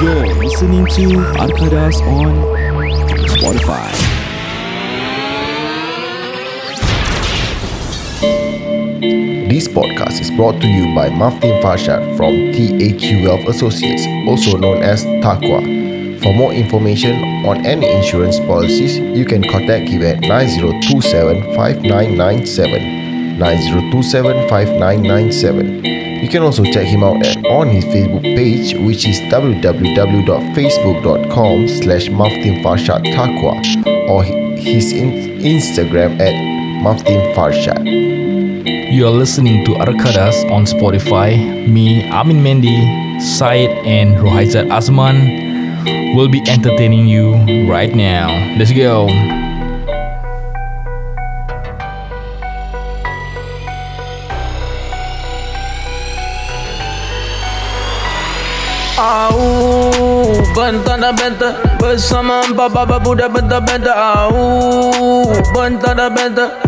You're listening to Arkadas on Spotify. This podcast is brought to you by Maftin Farshad from TAQ Wealth Associates, also known as Taqwa. For more information on any insurance policies, you can contact him at 9027 5997. 9027 5997. You can also check him out at, on his Facebook page, which is www.facebook.com slash Taqwa or his in- Instagram at Maftin Farshad. You are listening to Arkadas on Spotify. Me, Amin Mendy, Syed, and Rohaizat Azman will be entertaining you right now. Let's go. Au, bentar dan bentar Bersama empat baba budak bentar-bentar. Au, bentar dan bentar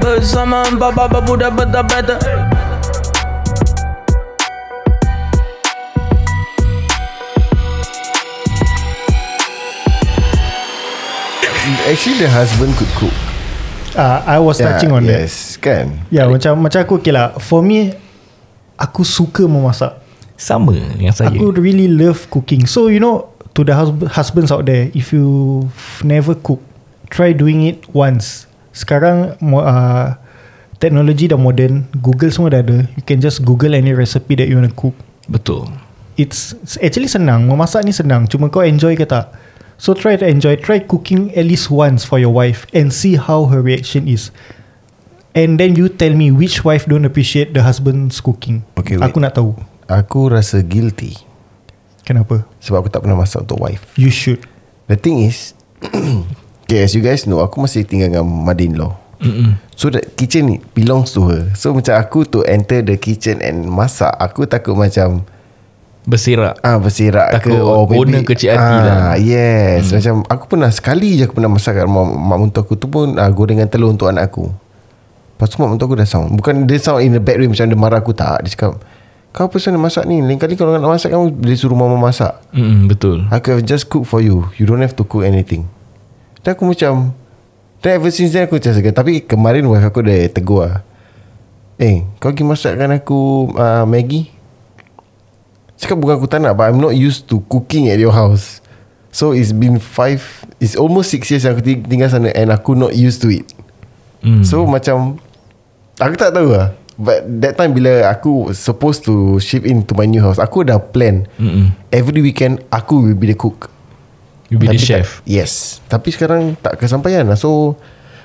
Bersama empat baba budak bentar-bentar Actually, the husband could cook. uh, I was touching on that yes, kan? Ya yeah, macam Macam aku okay lah For me Aku suka memasak Sama dengan saya. Aku really love cooking So you know To the hus- husbands out there If you never cook Try doing it once Sekarang uh, Teknologi dah modern Google semua dah ada. You can just Google any recipe That you want to cook. Betul. It's it's actually senang. Memasak ni senang. Cuma kau enjoy ke tak? So try to enjoy. Try cooking at least once For your wife And see how her reaction is. And then you tell me Which wife don't appreciate The husband's cooking. Okay, wait. Aku nak tahu. Aku rasa guilty. Kenapa? Sebab aku tak pernah masak untuk wife. You should. The thing is, okay, as you guys know, aku masih tinggal dengan mother-in-law. Mm-mm. So the kitchen ni belongs to her. So macam aku to enter the kitchen and masak, aku takut macam Bersirak. ah bersirak Takut ke or maybe owner kecil hati ah, lah. Yes, hmm. macam aku pernah sekali je aku pernah masak kat mak, mak mentua aku tu pun ah, gorengan telur untuk anak aku. Lepas tu mak mentua aku dah sound. Bukan dia sound in bad way macam dia marah aku tak. Dia cakap, kau apa nak masak ni? Lain kali kalau nak masak kamu boleh suruh mama masak. Mm-mm, betul. I have just cook for you You don't have to cook anything Dan aku macam Then ever since then aku macam segan Tapi kemarin wife aku dah tegur lah Eh kau pergi masakkan aku uh, Maggie Cakap bukan aku tak nak But I'm not used to cooking at your house. So it's been five It's almost six years Aku ting- tinggal sana And aku not used to it. Mm. So macam Aku tak tahu lah But that time bila aku Supposed to shift into my new house Aku dah plan. Mm-mm. Every weekend Aku will be the cook You be the Tapi chef. tak, Yes. Tapi sekarang tak kesampaian. Lah So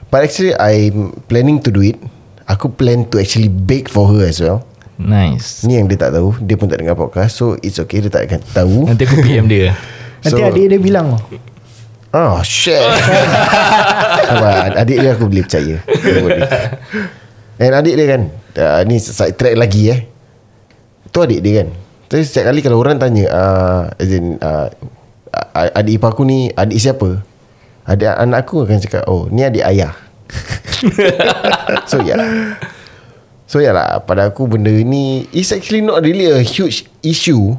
But actually I'm planning to do it. Aku plan to actually bake for her as well. Nice. Ni yang dia tak tahu. Dia pun tak dengar podcast. So it's okay. Dia tak akan tahu. Nanti aku PM dia. Nanti So- adik dia bilang. Oh shit. Sabar Adik dia aku boleh percaya. And adik dia kan uh, Ni side track lagi eh. Tu adik dia kan. Tapi setiap kali kalau orang tanya uh, As in uh, Adik ipar aku ni Adik siapa Adik anak aku akan cakap Oh ni adik ayah So yeah So ya lah Pada aku benda ni It's actually not really a huge issue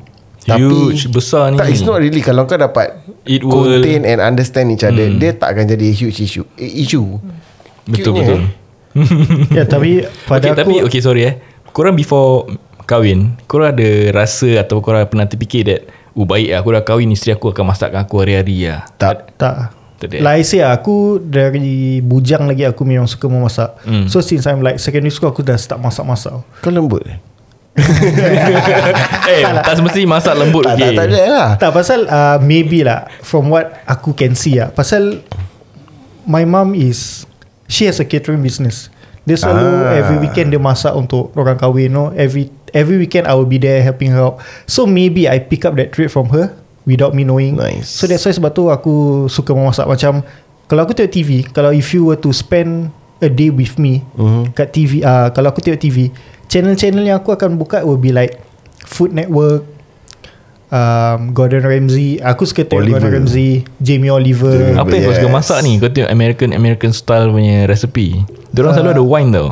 Huge, besar ni. tak, It's not really Kalau kau dapat It will- Contain and understand each other hmm. Dia tak akan jadi huge issue eh, Issue Betul Cute-nya, betul. eh. Ya tapi Pada okay, aku tapi okay sorry eh. Korang before kahwin, korang ada rasa atau korang pernah terfikir that Oh baik lah Aku dah kahwin Isteri aku akan masakkan aku hari-hari lah Tak Tak Tak ada. Like I say lah, Aku dari bujang lagi Aku memang suka memasak Hmm. So since I'm like Secondary school Aku dah start masak-masak Kau lembut eh? Eh tak semesti masak lembut Tak, okay. tak, tak ada lah Tak pasal uh, Maybe lah From what aku can see lah Pasal My mom is She has a catering business Dia selalu Ah. Every weekend dia masak Untuk orang kahwin no? Every every weekend I will be there Helping her out So maybe I pick up that trait from her Without me knowing Nice. So that's why sebab tu Aku suka memasak Macam Kalau aku tengok TV Kalau if you were to spend A day with me Mhm. Kat TV uh, Kalau aku tengok TV Channel-channel yang aku akan buka Will be like Food Network um, Gordon Ramsay Aku suka tengok Oliver. Gordon Ramsay Jamie Oliver Apa yang kau suka Yes. masak ni Kau tengok American American style punya recipe Diorang selalu ada wine tau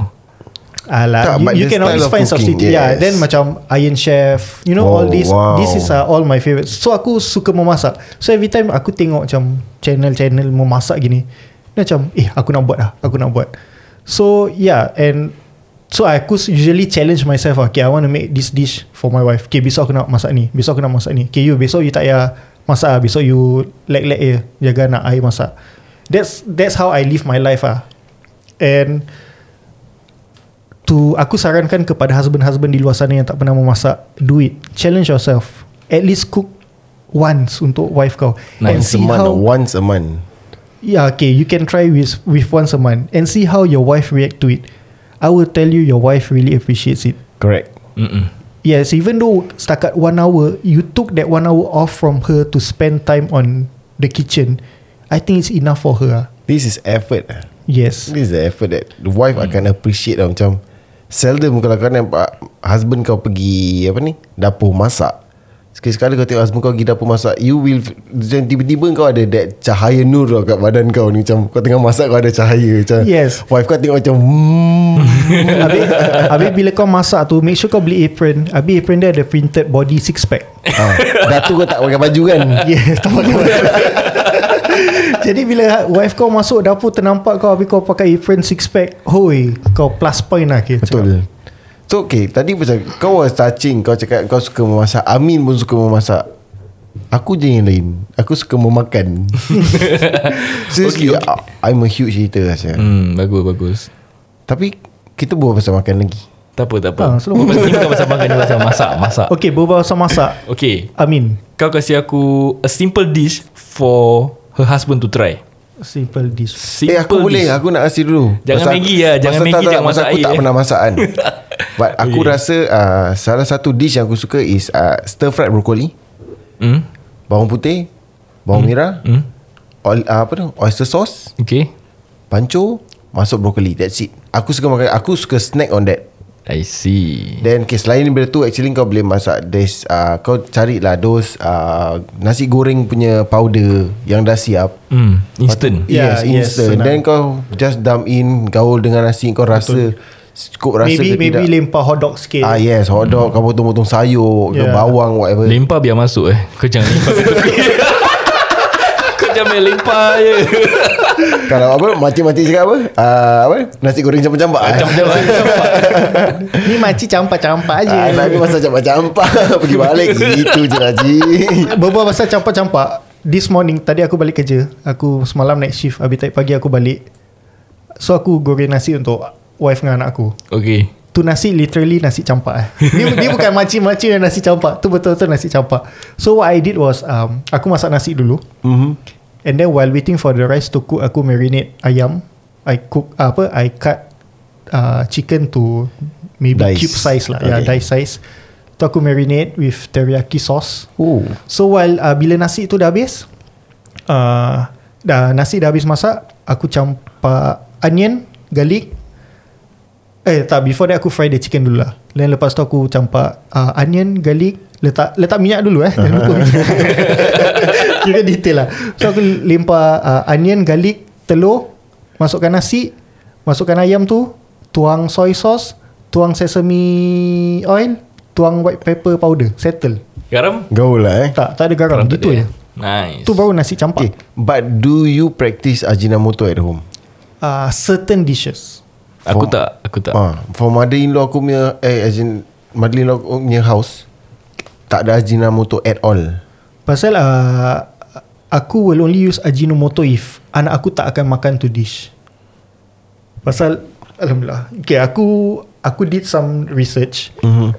Alah, Tak, you, you can always find cooking, substitute. Yeah, yes. then macam Iron Chef, you know Oh, all this. wow. This is uh, all my favourite. So aku suka memasak. So every time aku tengok macam channel-channel memasak gini, dia macam eh aku nak buat dah, aku nak buat. So yeah, and so aku usually challenge myself. Okay, I want to make this dish for my wife. Okay, besok aku nak masak ni, besok aku nak masak ni. Okay, you besok you tak payah masak, lah. besok you leg-leg je jaga anak air masak. That's that's how I live my life ah. And to aku sarankan kepada husband-husband di luar sana yang tak pernah memasak, do it. Challenge yourself. At least cook once untuk wife kau. And Once a see month how Once a month Yeah, okay, you can try with with once a month and see how your wife react to it. I will tell you your wife really appreciates it. Correct Mm-mm. Yes, even though setakat one hour, you took that one hour off from her to spend time on the kitchen. I think it's enough for her. ah. This is effort lah. Yes. This is the effort that The wife Hmm. akan appreciate lah Macam Seldom kalau kau nampak Husband kau pergi Apa ni Dapur masak Sekali-sekala kau tengok husband kau pergi dapur masak You will tiba-tiba kau ada That cahaya nur tau kat badan kau ni Macam kau tengah masak kau ada cahaya Macam Yes. Wife kau tengok macam hmm. habis, habis bila kau masak tu Make sure kau beli apron Habis apron dia ada printed body six pack ah, Dah tu kau tak pakai baju kan Yes tak pakai baju. Jadi bila wife kau masuk dapur Ternampak kau Habis kau pakai apron six pack Hoi Kau plus point lah okay, Betul So okay Tadi macam Kau was touching Kau cakap kau suka memasak Amin pun suka memasak Aku je yang lain Aku suka memakan Seriously okay, okay. I'm a huge eater rasa. Hmm, bagus bagus. Tapi Kita buat pasal makan lagi Tak apa tak apa. Ah, selalu- Ini bukan pasal makan ni pasal masak masak. Okay berbual pasal masak Okay. Amin Kau kasih aku a simple dish for her husband to try. Simple dish Simple Eh aku boleh dish. Aku nak kasi dulu Jangan Pasal- Maggi lah, jangan pasal Maggi, tak, tak, jangan pasal masak Aku air, tak eh. pernah masak kan But aku Okay. rasa uh, Salah satu dish yang aku suka Is uh, Stir fried broccoli Hmm? Bawang putih Bawang merah Hmm? oil, uh, Apa tu Oyster sauce Okay. Panco Masuk broccoli That's it Aku suka makan Aku suka snack on that I see. Then okay, selain daripada tu Actually kau boleh masak this, uh, Kau carilah Those uh, Nasi goreng punya powder Yang dah siap Hmm, instant. Ya, Yes, yes, instant. senang. Then kau just dump in gaul dengan nasi kau rasa cukup rasa Maybe ke maybe tidak. lempar hotdog sikit Ah yes, hotdog kau potong-potong sayur ke Yeah. bawang whatever. Lempar biar masuk eh. Kau jangan lempar main lempar je. Kalau apa makcik-makcik cakap apa? Uh, apa? Nasi goreng campak-campak. eh? Macam-macam. Ni makcik campak-campak je Ah, tadi masa campak-campak Pergi balik Gitu je Haji Berbual pasal campak-campak This morning Tadi aku balik kerja Aku semalam naik shift Habis tadi pagi aku balik So aku goreng nasi untuk Wife dengan anak aku Okay. Tu nasi literally nasi campak eh. dia, dia bukan macam-macam yang nasi campak Tu betul-betul nasi campak So what I did was um, Aku masak nasi dulu mm-hmm. And then while waiting for the rice to cook Aku marinate ayam I cook uh, apa I cut uh, chicken to maybe Dice. cube size lah. Okay. Yeah, dice size. Tu aku marinate with teriyaki sauce. Oh. So while uh, bila nasi tu dah habis, uh, dah nasi dah habis masak, aku campak onion, garlic. Eh tak, before that aku fry the chicken dulu lah. Then lepas tu aku campak uh, onion, garlic, letak letak minyak dulu eh. Jangan lupa minyak. Kira detail lah. So aku lempar uh, onion, garlic, telur, masukkan nasi, masukkan ayam tu, tuang soy sauce, tuang sesame oil, tuang white pepper powder, settle. Garam? Gaul lah eh Tak, tak ada garam, Garam gitu je. eh? Nice. Tu baru nasi campak. Okay But do you practice Ajinomoto at home? Uh, certain dishes. Aku For- tak, aku tak. Ah, For mother-in-law aku punya Eh as in Mother-in-law aku punya house Tak ada Ajinomoto at all Pasal uh, aku will only use Ajinomoto if anak aku tak akan makan tu dish. Pasal alhamdulillah. Okay, aku aku did some research. mm-hmm.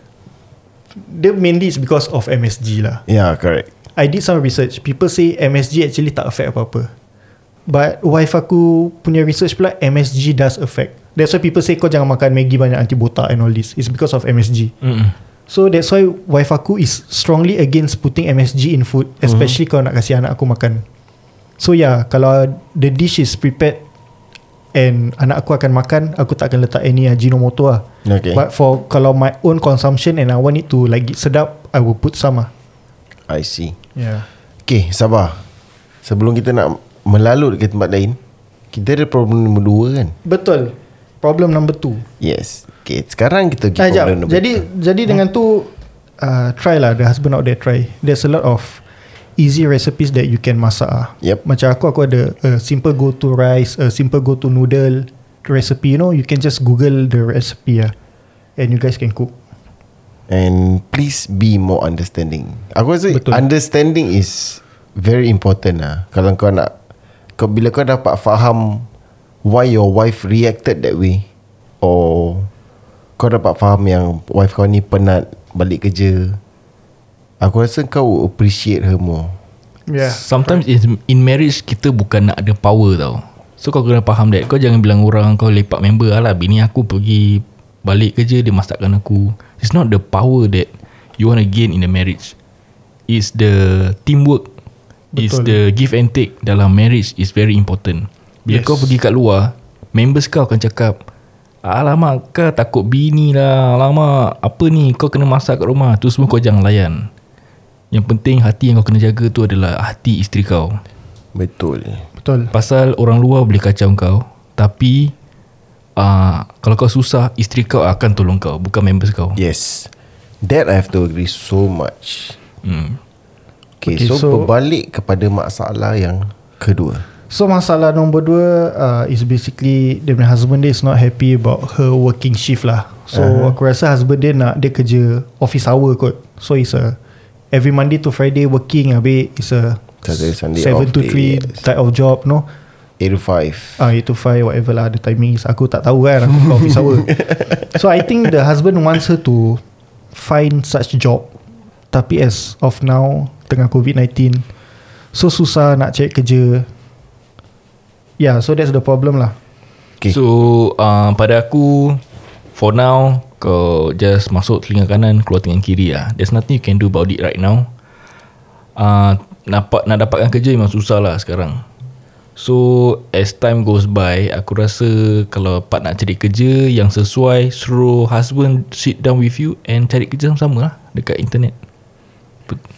The mainly is because of MSG lah. Yeah correct I did some research. People say MSG actually tak affect apa-apa. But wife aku punya research pula MSG does affect. That's why people say kau jangan makan Maggi banyak anti botak and all this. It's because of MSG. Mm-mm. So that's why wife aku is strongly against putting MSG in food, especially kalau nak kasih anak aku makan. So yeah, kalau the dish is prepared and anak aku akan makan, aku tak akan letak any Ajinomoto lah. Okay But for kalau my own consumption and I want it to lagi sedap, I will put some lah. I see Yeah. Okay sabar Sebelum kita nak melalut ke tempat lain Kita ada problem nombor dua kan Betul. Problem number two. Yes Okay sekarang kita pergi Ah, problem jap. nombor Jadi jadi dengan tu uh, try lah the husband out there try. There's a lot of easy recipes that you can masak ah. Yep. Macam aku aku ada a simple go to rice, a simple go to noodle recipe. You know, you can just Google the recipe ah, and you guys can cook. And please be more understanding Aku rasa Betul. understanding is Very important lah Kalau kau nak kau Bila kau dapat faham Why your wife reacted that way Or Kau dapat faham yang Wife kau ni penat Balik kerja Aku rasa kau appreciate her more Yeah. Sometimes in, in marriage kita bukan nak ada power tau. So kau kena faham that Kau jangan bilang orang kau lepak member Alah bini aku pergi balik kerja dia masakkan aku. It's not the power that you want to gain in a marriage. It's the teamwork. It's Betul. the give and take dalam marriage is very important. Bila Yes. kau pergi kat luar, members kau akan cakap, Alamak kau takut bini lah. Alamak apa ni? Kau kena masak kat rumah. Tu semua kau jangan layan. Yang penting hati yang kau kena jaga tu adalah hati isteri kau. Betul. Betul. Pasal orang luar boleh kacau kau Tapi uh, Kalau kau susah Isteri kau akan tolong kau Bukan members kau. Yes. That I have to agree so much. Hmm. Okay, Okay, so, so- berbalik kepada masalah yang kedua So masalah nombor dua uh, is basically dia punya husband dia is not happy about her working shift lah. So uh-huh. aku rasa husband dia nak dia kerja office hour kot. So it's a every Monday to Friday working habis it's a Saturday, Sunday 7 off to day, 3 yes. type of job no. 8 to 5 Ah 8 to 5 whatever lah the timing is aku tak tahu kan aku bukan office hour. So I think the husband wants her to find such job tapi as of now tengah COVID-19 so susah nak cari kerja. Yeah, so that's the problem lah. Okay. So uh, pada aku For now Kau just masuk telinga kanan Keluar telinga kiri lah. There's nothing you can do about it right now. Uh, Nampak, Nak dapatkan kerja memang susah lah sekarang. So as time goes by Aku rasa Kalau part nak cari kerja Yang sesuai Suruh husband sit down with you And cari kerja sama-sama lah Dekat internet.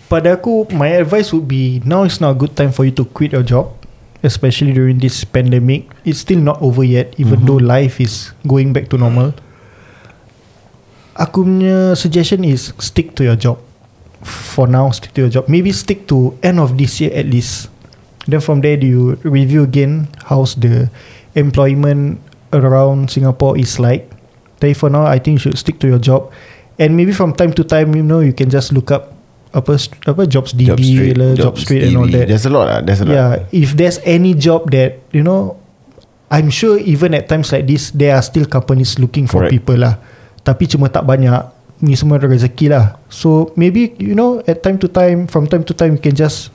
Pada aku, my advice would be now is not a good time for you to quit your job, especially during this pandemic. It's still not over yet, even mm-hmm. though life is going back to normal. Aku punya suggestion is stick to your job. For now, stick to your job. Maybe stick to end of this year at least. Then from there, you review again how's the employment around Singapore is like. Tapi for now, I think you should stick to your job. And maybe from time to time, you know, you can just look up apa apa jobs DB Job Street, lah, job street and all that. There's a lot lah. There's a lot. Yeah, if there's any job that you know, I'm sure even at times like this, there are still companies looking for Correct. people lah. Tapi cuma tak banyak. Ni semua rezeki lah. So maybe you know, at time to time, from time to time, you can just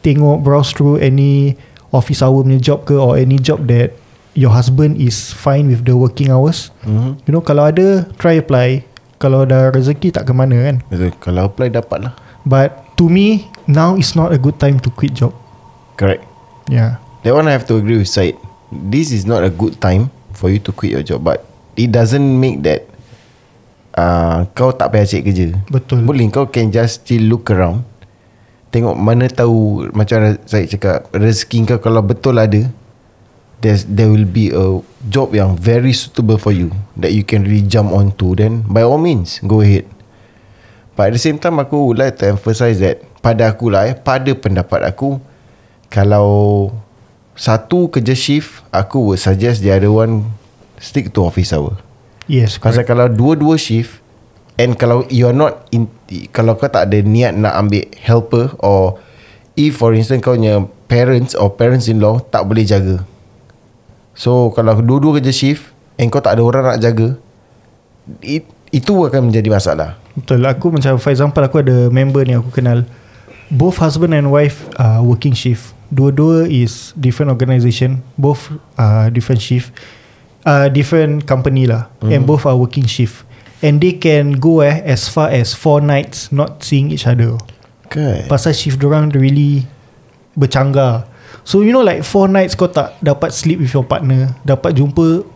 tengok browse through any office hour punya job ke or any job that your husband is fine with the working hours. Mm-hmm. You know, kalau ada, try apply. Kalau ada rezeki tak ke mana kan. Betul. Kalau apply dapat lah. But to me, now is not a good time to quit job. Correct. Yeah. That one I have to agree with Syed. This is not a good time for you to quit your job. But it doesn't make that uh, kau tak payah cari kerja. Betul. Boleh kau can just still look around. Tengok mana tahu macam Syed cakap rezeki kau kalau betul ada there's, there will be a job yang very suitable for you that you can really jump onto then by all means go ahead. But at the same time aku would like to emphasize that pada aku lah eh, pada pendapat aku kalau satu kerja shift aku would suggest the other one stick to office hour. Yes. Pasal Correct. kalau dua-dua shift And kalau you're not in, Kalau kau tak ada niat nak ambil helper Or If for instance kau punya Parents or parents-in-law Tak boleh jaga So kalau dua-dua kerja shift And kau tak ada orang nak jaga it, Itu akan menjadi masalah Betul. Aku macam For example Aku ada member ni Aku kenal. Both husband and wife uh, Working shift. Dua-dua is Different organisation Both uh, Different shift. Uh, Different company lah. Mm. And both are working shift. And they can go eh As far as Four nights Not seeing each other. Kan Pasal shift dorang Really Bercanggah So you know like Four nights kau tak Dapat sleep with your partner. Dapat jumpa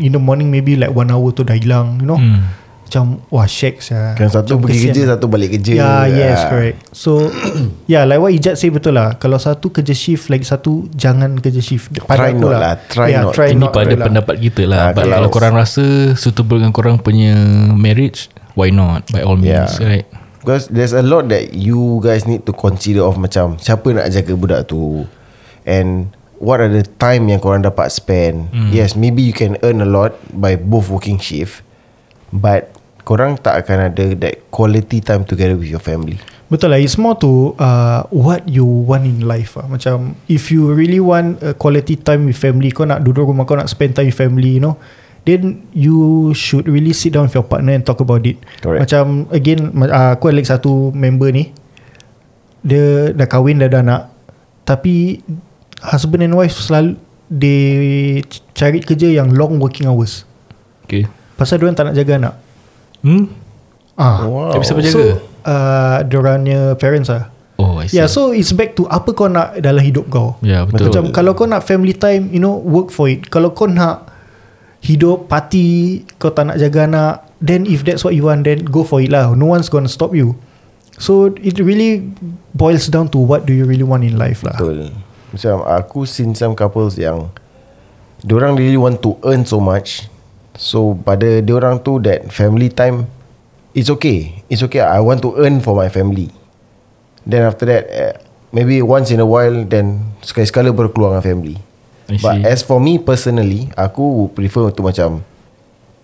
In the morning Maybe like one hour tu dah hilang You know. Hmm. Macam Wah shag saya Kan satu Macam pergi kesian kerja lah. Satu balik kerja Yeah, yes, Ah. correct. So, yeah, like what Ijat say betul lah. Kalau satu kerja shift, lagi satu jangan kerja shift. Try aku not lah, try yeah, not. Try Ini not pada lah. pendapat kita lah Ah, But kalau- Kalau korang rasa Suitable dengan korang punya Marriage Why not By all means Yeah. right Because there's a lot that you guys need to consider of macam siapa nak jaga budak tu and what are the time yang korang dapat spend. Mm. Yes, maybe you can earn a lot by both working shift but korang tak akan ada that quality time together with your family. Betul lah. It's more to uh, what you want in life lah. Macam if you really want a quality time with family, kau nak duduk rumah, kau nak spend time with family, you know, then you should really sit down with your partner and talk about it. Correct. Macam again, uh, aku ada satu member ni, dia dah kahwin, dah ada anak, tapi husband and wife selalu they cari kerja yang long working hours. Okay Pasal diorang tak nak jaga anak. Hmm Ah. Wow. Tapi siapa jaga So, uh, diorangnya parents lah. Oh I see Yeah, so it's back to apa kau nak dalam hidup kau. Ya betul Macam kalau kau nak family time, you know, work for it. Kalau kau nak hidup party, kau tak nak jaga anak, then if that's what you want, then go for it lah. No one's gonna stop you. So it really boils down to what do you really want in life lah. Betul. Macam aku seen some couples yang Diorang really want to earn so much So pada diorang tu that family time It's okay. It's okay. I want to earn for my family. Then after that eh, Maybe once in a while Then sekali-sekala baru keluar dengan family. I But as for me personally Aku prefer untuk macam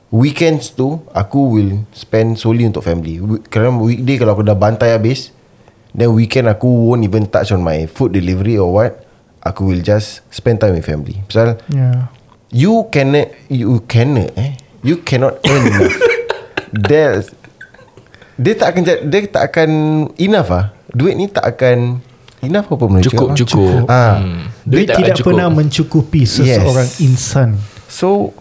Weekends tu Aku will spend solely untuk family. Kerana weekday kalau aku dah bantai habis Then weekend aku won't even touch on my food delivery or what Aku will just spend time with family. Pasal Yeah. You cannot You cannot eh You cannot earn enough There's Dia tak akan Dia tak akan Enough ah Duit ni tak akan Enough apa Melayu Cukup cakap? cukup Ah. hmm. Dia Duit tak akan tidak cukup pernah mencukupi seseorang Yes. insan. So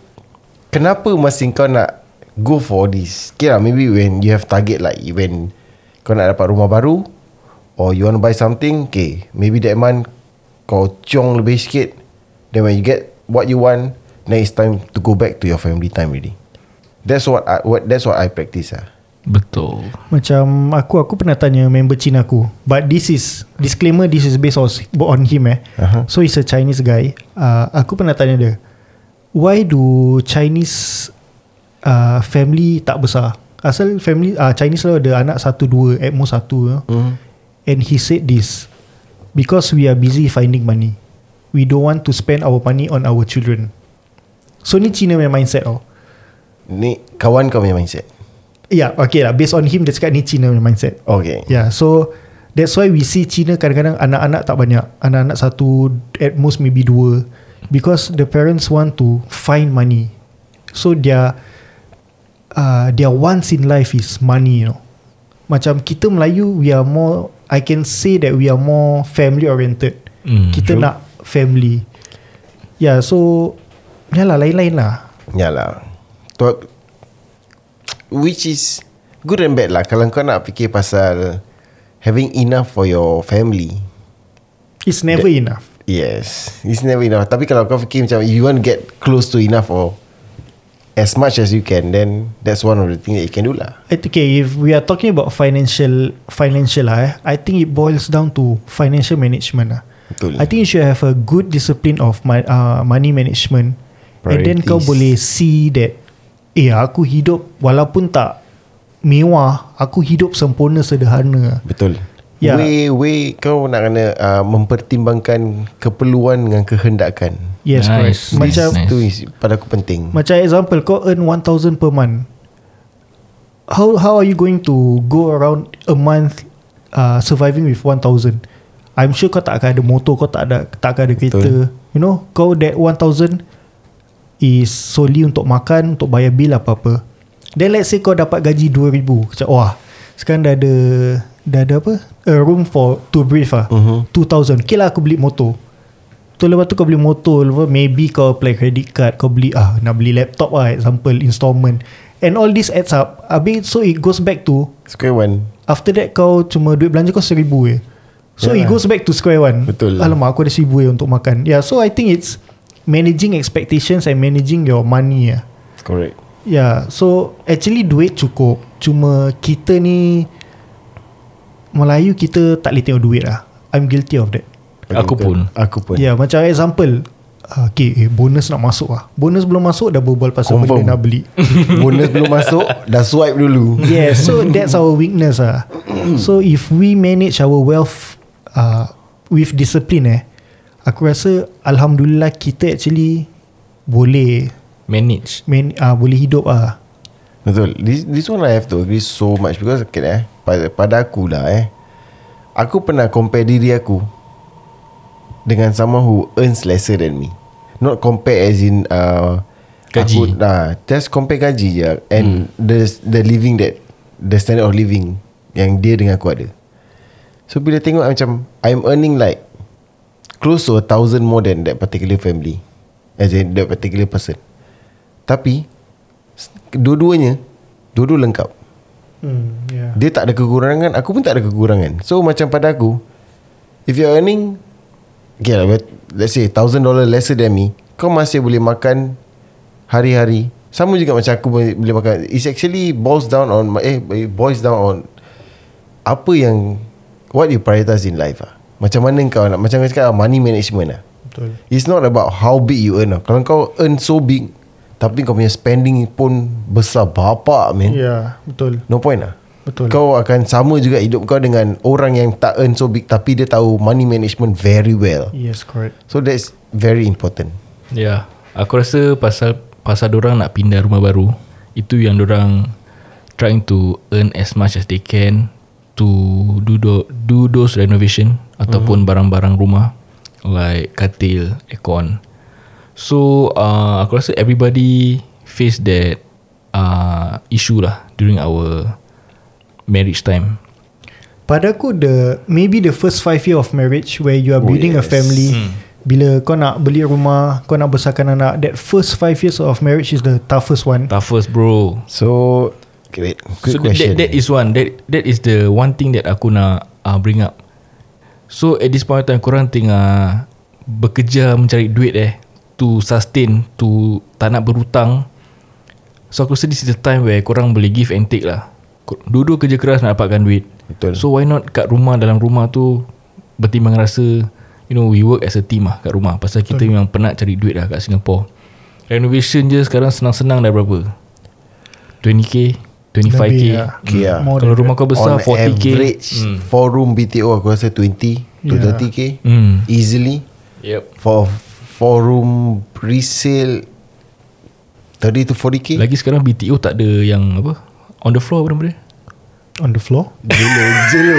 Kenapa masih kau nak Go for this Okay lah maybe when You have target like When Kau nak dapat rumah baru Or you want to buy something Okay Maybe that month Kau ciong lebih sikit Then when you get What you want Then it's time To go back to your family time already That's what I, what That's what I practice lah Betul Macam aku aku pernah tanya member Cina aku. But this is disclaimer this is based on on him eh. Aha. So he's a Chinese guy. Uh, aku pernah tanya dia, why do Chinese uh, family tak besar? Asal family uh, Chinese selalu ada anak satu dua at most satu. Know? mm. And he said this because we are busy finding money. We don't want to spend our money on our children. So ni Cina punya mindset oh. Ni kawan kau punya mindset Yeah, okay lah. Based on him, dia cakap ni Cina punya mindset. Okay Yeah, so that's why we see China kadang-kadang anak-anak tak banyak. Anak-anak satu, at most maybe dua. Because the parents want to find money. So their uh, their wants in life is money, you know. Macam kita Melayu, we are more, I can say that we are more family oriented. Hmm, kita true. nak family. Yeah, so, ya lah, lain-lain lah. Yalah. Tu, Which is Good and bad lah. Kalau kau nak fikir pasal Having enough for your family. It's never enough. Yes It's never enough. Tapi kalau kau fikir macam You want to get close to enough or As much as you can Then That's one of the things that you can do lah. I think okay, if we are talking about financial financial lah, eh, I think it boils down to financial management lah. Betul. I think you should have a good discipline of my, uh, money management, and then kau Priorities. boleh see that, eh aku hidup walaupun tak mewah, aku hidup sempurna sederhana. Betul Ya. Way way Kau nak kena uh, Mempertimbangkan Keperluan dengan kehendakan Yes, Nice. correct. Macam Nice. Itu is pada aku penting macam example kau earn 1000 per month. how how are you going to go around a month uh, surviving with 1000 I'm sure kau tak akan ada motor kau tak ada tak akan ada kereta Betul. you know kau that 1000 is solely untuk makan untuk bayar bil apa-apa. Then let's say kau dapat gaji 2000 macam wah sekarang dah ada dah ada apa? A room for to breathe ah Mhm. 2000 okay lah aku beli motor. Tu lepas tu kau beli motor lepas Maybe kau apply credit card Kau beli ah Nak beli laptop lah Example installment. And all this adds up. Habis so it goes back to Square one. After that kau cuma duit belanja kau seribu je. So Yalah. it goes back to square one. Betul. Alamak aku ada seribu je untuk makan. Yeah so I think it's Managing expectations And managing your money ya. Correct Yeah so Actually duit cukup Cuma kita ni Melayu kita tak boleh tengok duit lah I'm guilty of that Aku pun. Aku pun Ya yeah, macam example uh, Okay eh, bonus nak masuk lah Bonus belum masuk Dah berbual pasal Confirm. benda nak beli Bonus belum masuk Dah swipe dulu Yeah so that's our weakness ah. So if we manage our wealth uh, With discipline eh Aku rasa Alhamdulillah kita actually Boleh Manage. man, uh, Boleh hidup ah. Betul this, this one I have to agree so much Because okay, eh, pada, pada aku lah eh Aku pernah compare diri aku Dengan someone who earns lesser than me Not compare as in uh, Gaji. aku, nah, Just compare gaji je And the the living that The standard of living Yang dia dengan aku ada So bila tengok macam I'm earning like Close to a thousand more than that particular family. As in that particular person. Tapi Dua-duanya Dua-dua lengkap. Hmm, yeah. Dia tak ada kekurangan Aku pun tak ada kekurangan. So macam pada aku If you're earning Okay lah Let's say Thousand dollar lesser than me Kau masih boleh makan Hari-hari. Sama juga macam aku boleh, boleh makan. It's actually boils down on Eh boils down on Apa yang What you prioritize in life ah. Macam mana kau nak Macam kau cakap Money management lah Betul It's not about how big you earn lah. Kalau kau earn so big Tapi kau punya spending pun Besar bapak man Ya yeah, betul No point lah Betul. Kau akan sama juga hidup kau dengan orang yang tak earn so big tapi dia tahu money management very well. Yes correct So that's very important. Ya, yeah. aku rasa pasal pasal orang nak pindah rumah baru, itu yang orang trying to earn as much as they can to do do, do those renovation ataupun barang-barang rumah like katil, aircon. So uh, aku rasa everybody face that uh, issue lah during our marriage time. Pada aku the maybe the first five year of marriage where you are Oh, building a yes. family. Bila kau nak beli rumah, kau nak besarkan anak, that first five years of marriage is the toughest one. Toughest bro. So great. Good so question. That, that is one that that is the one thing that aku nak uh, bring up. So at this point in time korang tengah bekerja mencari duit eh to sustain to tak nak berhutang. So aku rasa this is the time where korang boleh give and take lah. Dua-dua kerja keras nak dapatkan duit. Betul. So why not kat rumah dalam rumah tu bertimbang rasa you know we work as a team lah kat rumah pasal kita memang penat cari duit lah kat Singapore. Renovation je sekarang senang-senang dah berapa? 20k, 25k. Lebih, ya. Okay lah. More Kalau rumah kau besar On 40k. average, Hmm. 4 room BTO aku rasa 20 to Yeah. 30k. Hmm. Easily. Yep. For 4 room resale 30 to 40k. Lagi sekarang BTO tak ada yang apa? On the floor apa nama dia? On the floor. Jelo, jelo.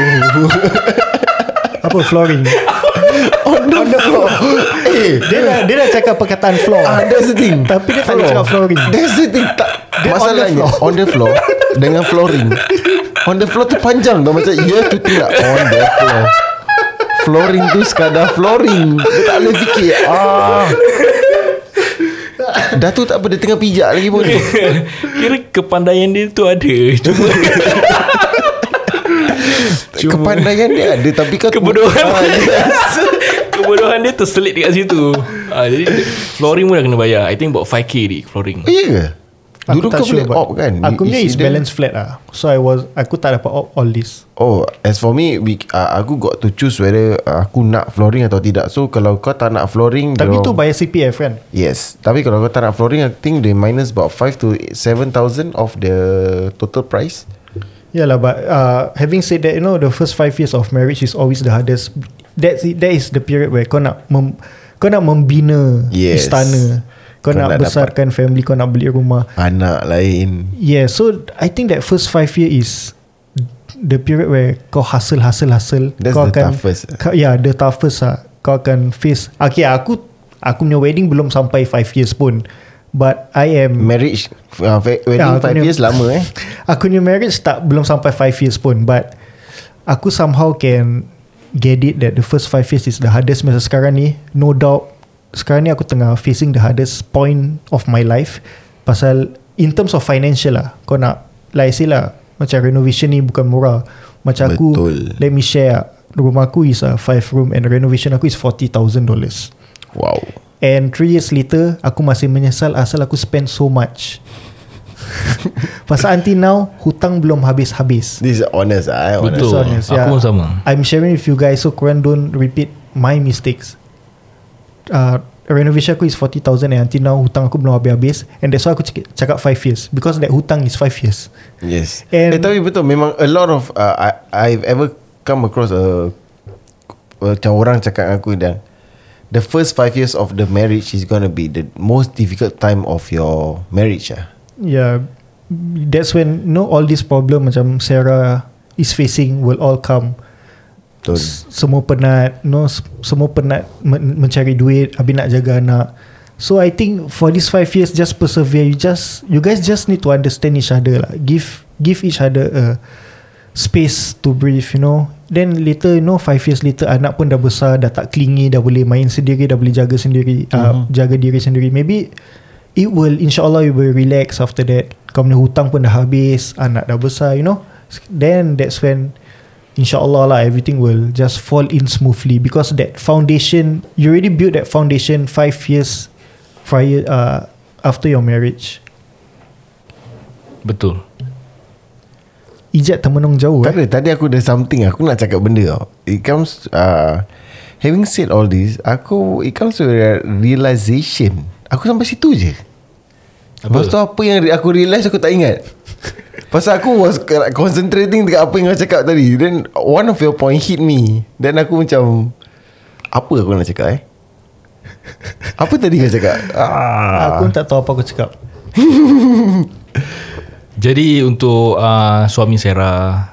Apa flooring? On the floor. eh, dia dah dia dah cakap perkataan floor. Ah, that's the thing. Tapi dia tak cakap flooring. That's the thing. Tak, Dia masalahnya on the floor dengan flooring. On the floor tu panjang tau macam ya tu tidak on the floor. Flooring tu sekadar flooring. Dia tak boleh fikir. Ah. Dah tu tak apa Dia tengah pijak lagi pun Kira kepandaian dia tu ada Cuma Kepandaian dia ada Tapi kau Kebodohan. Ah, yes. Kebodohan dia terselit dekat situ. Ah, Jadi flooring pun dah kena bayar. I think about 5k di flooring. Oh, Ya ke? Aku Dulu tak kau sure boleh op kan? Aku punya is balance flat lah So I was Aku tak dapat op all this. Oh As for me we, uh, Aku got to choose Whether uh, Aku nak flooring atau tidak. So kalau kau tak nak flooring Tapi tu bayar CPF kan? Yes. Tapi kalau kau tak nak flooring I think they minus about 5 to 7,000 Of the total price Yalah but uh, Having said that You know the first five years of marriage Is always the hardest. That's it, That is the period where Kau nak mem, Kau nak membina Yes. Istana. Kau, Kau nak, nak besarkan family Kau nak beli rumah. Anak lain. Yeah so I think that first five year is The period where Kau hustle hustle hustle. That's kau the toughest. kau, Yeah the toughest lah Kau akan face. Okay aku Aku punya wedding belum sampai five years pun But I am Marriage uh, Wedding Ya, aku 5 punya- years lama eh? Aku punya marriage tak belum sampai 5 years pun But Aku somehow can Get it that the first 5 years is the hardest Masa sekarang ni. No doubt Sekarang ni aku tengah facing the hardest point of my life Pasal In terms of financial lah. Kau nak Like I say lah Macam renovation ni bukan murah. Macam aku Betul. Let me share Rumah aku is a 5 room And renovation aku is $40,000 Wow And 3 years later Aku masih menyesal Asal aku spend so much Pasal until now Hutang belum habis-habis This is honest lah eh, honest. Betul. honest, Aku yeah. pun sama. I'm sharing with you guys So korang don't repeat My mistakes uh, Renovation aku is 40,000 And until now Hutang aku belum habis-habis And that's why aku cakap, cakap 5 years Because that hutang is 5 years Yes And- Eh tapi betul Memang a lot of uh, I, I've ever Come across a Macam orang cakap dengan aku dan The first five years of the marriage Is gonna be The most difficult time Of your marriage lah Yeah That's when you know, All this problem Macam Sarah Is facing Will all come. Betul. Semua penat you know, s- semua penat men- mencari duit habis nak jaga anak. So I think for these five years just persevere. You just you guys just need to understand each other lah. Give give each other a space to breathe you know then later you know five years later anak pun dah besar dah tak clingy dah boleh main sendiri dah boleh jaga sendiri uh, jaga diri sendiri. Maybe it will insyaAllah you will relax after that. Kau punya hutang pun dah habis anak dah besar you know. Then that's when InsyaAllah lah everything will just fall in smoothly. Because that foundation you already built that foundation five years prior uh, after your marriage. Betul. Ijat termenung jauh Tak eh. ada Tadi aku ada something Aku nak cakap benda tau It comes uh, Having said all this Aku It comes to realization Aku sampai situ je Apa? Lepas tu apa yang aku realise Aku tak ingat Pasal aku was concentrating Dekat apa yang kau cakap tadi Then one of your point hit me Then aku macam Apa aku nak cakap eh Apa tadi kau cakap ah. Aku tak tahu apa aku cakap. Jadi untuk uh, suami Sarah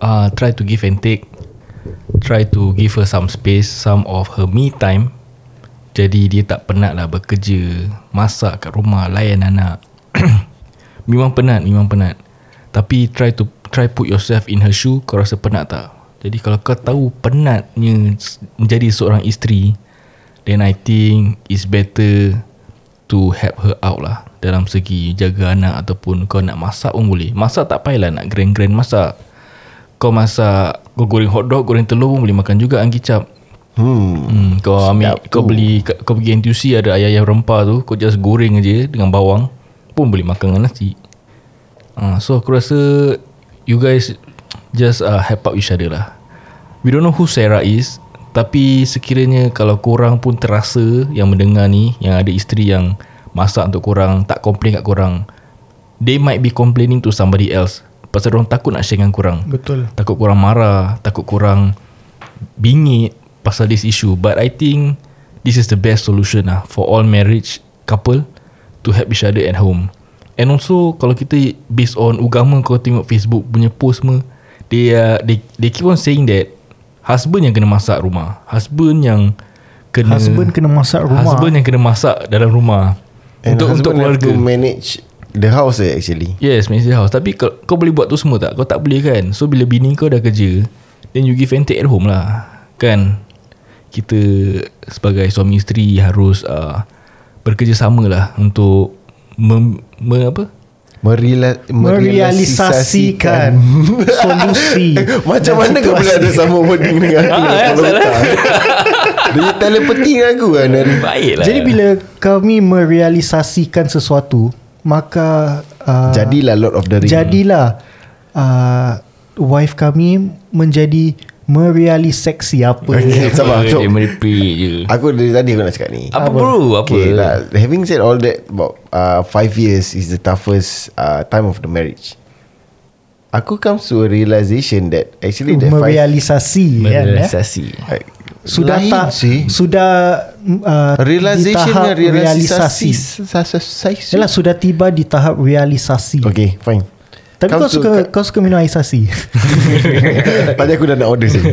uh, try to give and take. Try to give her some space, some of her me time. Jadi dia tak penat lah bekerja, masak kat rumah, layan anak. memang penat, memang penat. Tapi try to try put yourself in her shoe, kau rasa penat tak? Jadi kalau kau tahu penatnya menjadi seorang isteri, then I think it's better to help her out lah dalam segi jaga anak ataupun kau nak masak pun boleh. Masak tak payahlah nak grand-grand masak. Kau masak, kau goreng hotdog, goreng telur pun boleh makan juga ang kicap. Hmm Hmm, kau ambil Sedap kau tu. beli kau pergi NTUC ada ayam-ayam rempah tu, kau just goreng aja dengan bawang pun boleh makan dengan nasi. Uh, so aku rasa you guys just uh, help out each other lah. We don't know who Sarah is tapi sekiranya kalau korang pun terasa yang mendengar ni yang ada isteri yang masak untuk korang tak complain kat korang they might be complaining to somebody else. Pasal orang takut nak share dengan korang Betul. Takut korang marah Takut korang Bingit Pasal this issue. But I think This is the best solution lah For all marriage Couple To help each other at home. And also Kalau kita Based on agama Kau tengok Facebook Punya post semua They, uh, they, they keep on saying that Husband yang kena masak rumah Husband yang Kena Husband kena masak rumah. Husband yang kena masak Dalam rumah And Untuk untuk keluarga to manage The house eh actually. Yes manage the house. Tapi kau, kau boleh buat tu semua tak? Kau tak boleh kan? So bila bini kau dah kerja Then you give and take at home lah. Kan? Kita Sebagai suami isteri Harus uh, Bekerjasama lah Untuk mem, me, Apa Merila, merealisasikan solusi. Macam mana kau boleh ada sama wording dengan aku Ah, follow salah. tak? Dia telepati dengan aku kan hari. Baik lah Jadi bila kami merealisasikan sesuatu, maka uh, Jadilah Lord of the Ring jadilah uh, wife kami menjadi merealisasi apa. Okay, sabar Dia Cok. merepek je Aku dari tadi aku nak cakap ni Apa bro Apa Okay lah Having said all that About uh, Five years Is the toughest uh, Time of the marriage Aku comes to a realization That Actually that five merealisasi kan, eh? Merealisasi like, Sudah lain tak sih sudah uh, Realization di tahap realisasi. realisasi. Yalah sudah tiba di tahap realisasi. Okay, fine. Tapi kau suka kau suka minum air sasi. Tadi aku dah nak order sini.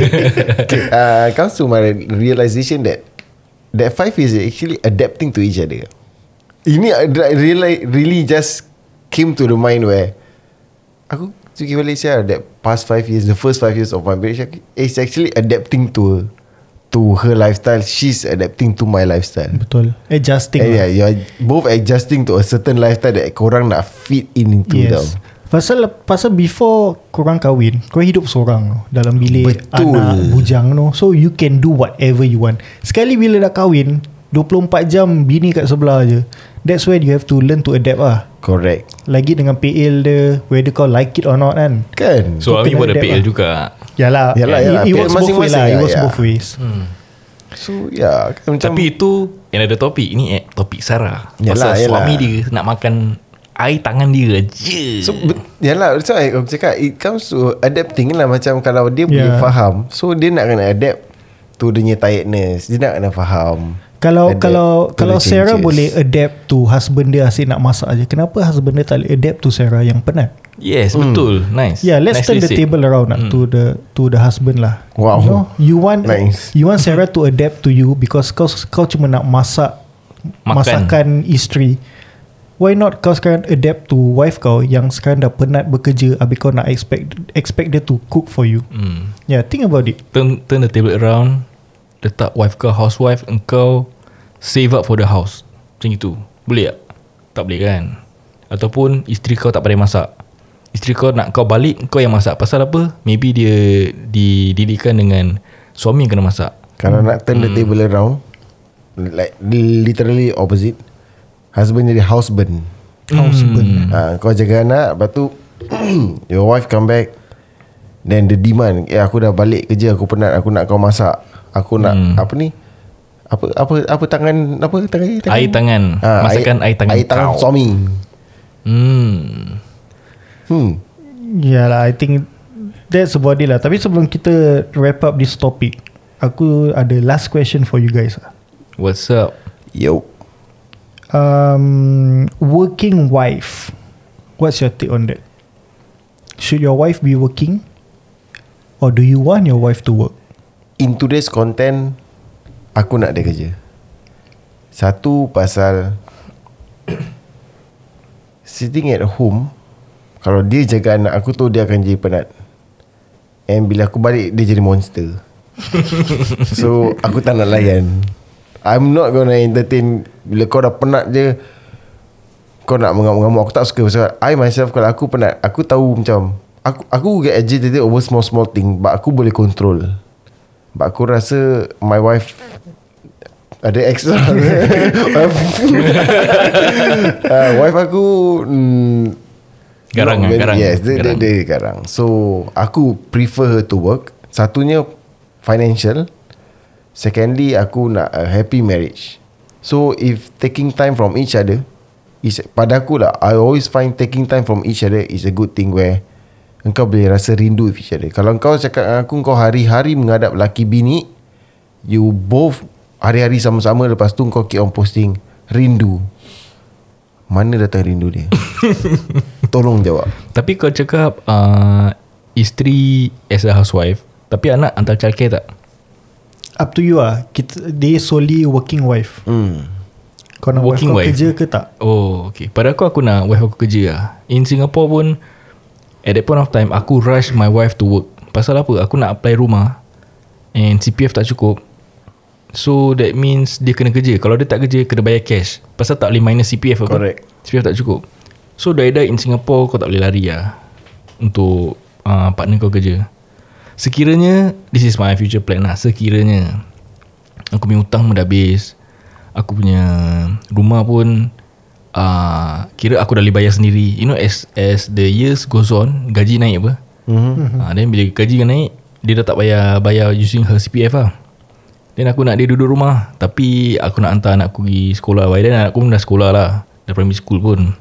okay, uh, comes to my realization that that five is actually adapting to each other. Ini really really just came to the mind where aku fikir balik saya that past five years, the first five years of my marriage is actually adapting to to her lifestyle. She's adapting to my lifestyle. Betul. Adjusting. Lah. yeah, you're both adjusting to a certain lifestyle that korang nak fit in into them. Yes. Pasal pasal before korang kahwin, kau hidup seorang tau, dalam bilik Betul. anak bujang no. So you can do whatever you want. Sekali bila dah kahwin, 24 jam bini kat sebelah je. That's where you have to learn to adapt lah. Correct. Lagi dengan PL dia, whether kau like it or not kan. Kan? So Kau Ami buat ada PL lah. juga Yalah, Yalah, it, yalah. it PL works both way masing-masing, lah. It ya, works ya. both ways. So yeah, kan macam Tapi itu Another topik Ini eh, topik Sarah Yalah, Pasal yalah. suami dia Nak makan Air tangan dia je So but, Yalah So I, aku cakap It comes to adapting lah Macam kalau dia boleh Yeah. faham So dia nak kena adapt To dia punya tiredness Dia nak kena faham Kalau Adapt kalau kalau Sarah changes. boleh adapt to husband dia asyik nak masak aja. Kenapa husband dia tak boleh adapt to Sarah yang penat? Yes Hmm. betul Nice Yeah, let's Nicely turn the said. table around mm. to the to the husband lah. Wow. You know, you want Nice. you want Sarah to adapt to you because kau kau cuma nak masak Makan. masakan isteri. Why not kau sekarang adapt to wife kau yang sekarang dah penat bekerja habis kau nak expect expect dia to cook for you. hmm. Yeah, think about it. turn, turn the table around Letak wife kau Housewife Engkau Save up for the house Macam itu Boleh tak? Tak boleh kan Ataupun Isteri kau tak pandai masak Isteri kau nak kau balik Kau yang masak Pasal apa? Maybe dia Dididikkan dengan Suami yang kena masak Kalau nak turn the table around Like Literally opposite Husband jadi husband Husband. ha, Kau jaga anak Lepas tu Your wife come back Then the demand Eh aku dah balik kerja Aku penat Aku nak kau masak. Aku nak Hmm. Apa ni? Apa apa apa tangan apa tangan, tangan? Air tangan. Ah, Masakan air, tangan air tangan kau. suami. Hmm. Hmm. Yeah lah I think That's about it lah. Tapi sebelum kita Wrap up this topic Aku ada last question for you guys lah. What's up? yo um, Working wife What's your take on that? Should your wife be working? Or do you want your wife to work? in today's content aku nak dia kerja satu pasal sitting at home kalau dia jaga anak aku tu dia akan jadi penat and bila aku balik dia jadi monster so aku tak nak layan I'm not gonna entertain bila kau dah penat je. Kau nak mengamuk-ngamuk aku tak suka pasal I myself kalau aku penat aku tahu macam aku aku get agitated over small small thing but aku boleh control. But aku rasa my wife ada extra. Uh, wife aku mm, Garang very- garang. yes dia, Garang. dia, dia garang. So aku prefer her to work. Satunya financial secondly aku nak a happy marriage. So if taking time from each other is pada aku lah I always find taking time from each other is a good thing where engkau boleh rasa rindu with each other. Kalau engkau cakap dengan aku kau hari-hari menghadap laki bini you both hari-hari sama-sama lepas tu kau keep on posting rindu. Mana datang rindu dia? Tolong jawab. Tapi kau cakap uh, Isteri As a housewife Tapi anak hantar childcare tak? Up to you lah. Kita, Dia solely working wife. Hmm. Kau nak Working wife kau wife. kerja ke tak? Oh okay. Pada aku aku nak wife aku kerja lah. In Singapore pun At that point of time Aku rush my wife to work. Pasal apa? Aku nak apply rumah. And CPF tak cukup. So that means Dia kena kerja. Kalau dia tak kerja Kena bayar cash. Pasal tak boleh minus CPF apa. Correct. CPF tak cukup. So die-die in Singapore Kau tak boleh lari lah Untuk uh, Partner kau kerja Sekiranya This is my future plan lah. Sekiranya Aku punya hutang pun dah habis Aku punya Rumah pun uh, Kira aku dah boleh bayar sendiri. You know as As the years goes on Gaji naik apa? Mm-hmm. uh, Then bila gaji naik Dia dah tak bayar Bayar using her CPF lah. Then aku nak dia duduk rumah Tapi aku nak hantar anak aku pergi sekolah. By then anak aku pun dah sekolah lah Dah primary school pun.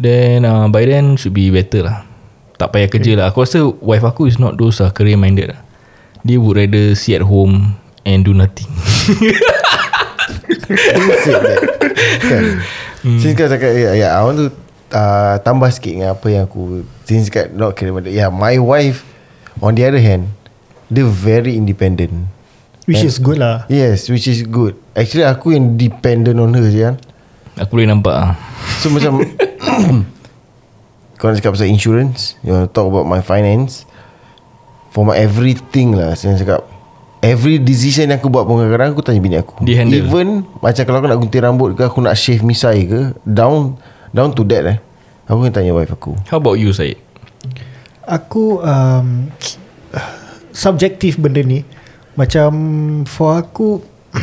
Then uh, by then should be better lah Tak payah kerja lah. Aku rasa wife aku is not those uh, career minded lah. Dia would rather sit at home And do nothing. Who said that Kan? Hmm. Since kau cakap Ya yeah, I want to uh, Tambah sikit dengan apa yang aku Since cakap Not kira Ya yeah, my wife On the other hand Dia very independent. Which And- is good lah. Yes which is good. Actually aku yang dependent on her je kan Aku boleh nampak ah. So macam Kau nak cakap pasal insurance You want to talk about my finance For my everything lah Saya cakap. Every decision yang aku buat pun Kadang-kadang aku tanya bini aku. Dia handle. Even Macam kalau aku nak gunting rambut ke Aku nak shave misai ke Down Down to that eh. Aku akan tanya wife aku. How about you Syed? Aku um, Subjektif benda ni. Macam For aku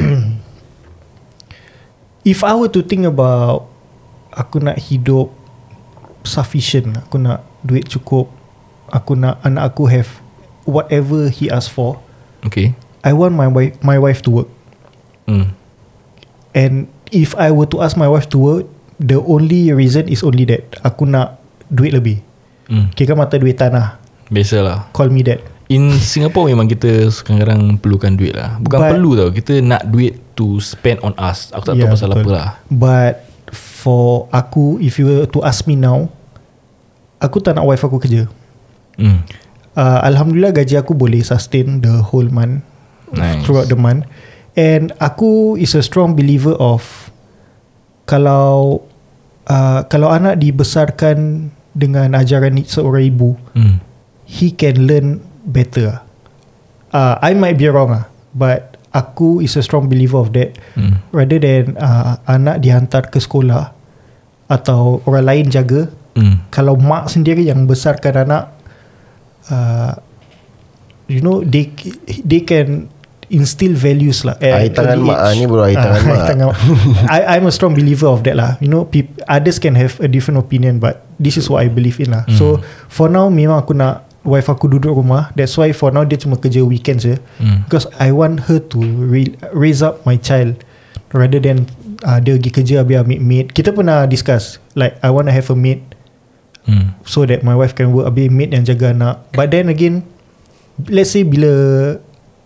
If I were to think about Aku nak hidup Sufficient. Aku nak duit cukup. Aku nak anak aku have Whatever he ask for. Okay. I want my wife My wife to work. Hmm. And If I were to ask my wife to work The only reason is only that Aku nak Duit lebih. Hmm. Kira mata duit tanah? Biasalah Call me that. In Singapore memang kita sekarang perlukan duit lah. Bukan But- perlu tau. Kita nak duit to spend on us. Aku tak Yeah, tahu pasal betul. apa lah. But For aku If you were to ask me now Aku tak nak wife aku kerja hmm. uh, Alhamdulillah gaji aku boleh sustain The whole month Nice. Throughout the month And aku is a strong believer of Kalau uh, Kalau anak dibesarkan Dengan ajaran seorang ibu Hmm. He can learn better uh, I might be wrong ah, But Aku is a strong believer of that Hmm. Rather than uh, Anak dihantar ke sekolah Atau orang lain jaga Hmm. Kalau mak sendiri yang besarkan anak uh, You know They They can Instill values lah at Air tangan mak ah, age. ni bro, air Ah, tangan mak. tangan- I, I'm a strong believer of that lah You know peop, Others can have a different opinion But This is what I believe in lah Hmm. So For now Memang aku nak Wife aku duduk rumah That's why for now Dia cuma kerja weekends je Hmm. Because I want her to re- Raise up my child Rather than uh, Dia pergi kerja Habis ambil maid Kita pernah discuss Like I want to have a maid Hmm. So that my wife can work Habis maid yang jaga anak. But then again Let's say bila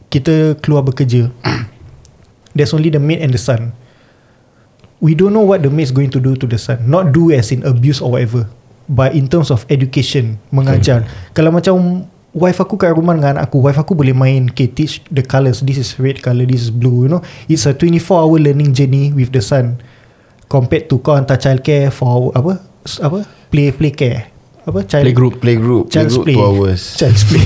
Kita keluar bekerja There's only the maid and the son. We don't know what the maid is going to do to the son. Not do as in abuse or whatever But in terms of education Mengajar. Kalau macam Wife aku kat rumah dengan anak aku Wife aku boleh main Okay teach the colours. This is red colour This is blue You know. It's a 24 hour learning journey With the son. Compared to kau hantar childcare For apa Apa? Play play care. Apa? Child Playgroup Playgroup Child's Playgroup play 2 hours. Child's play.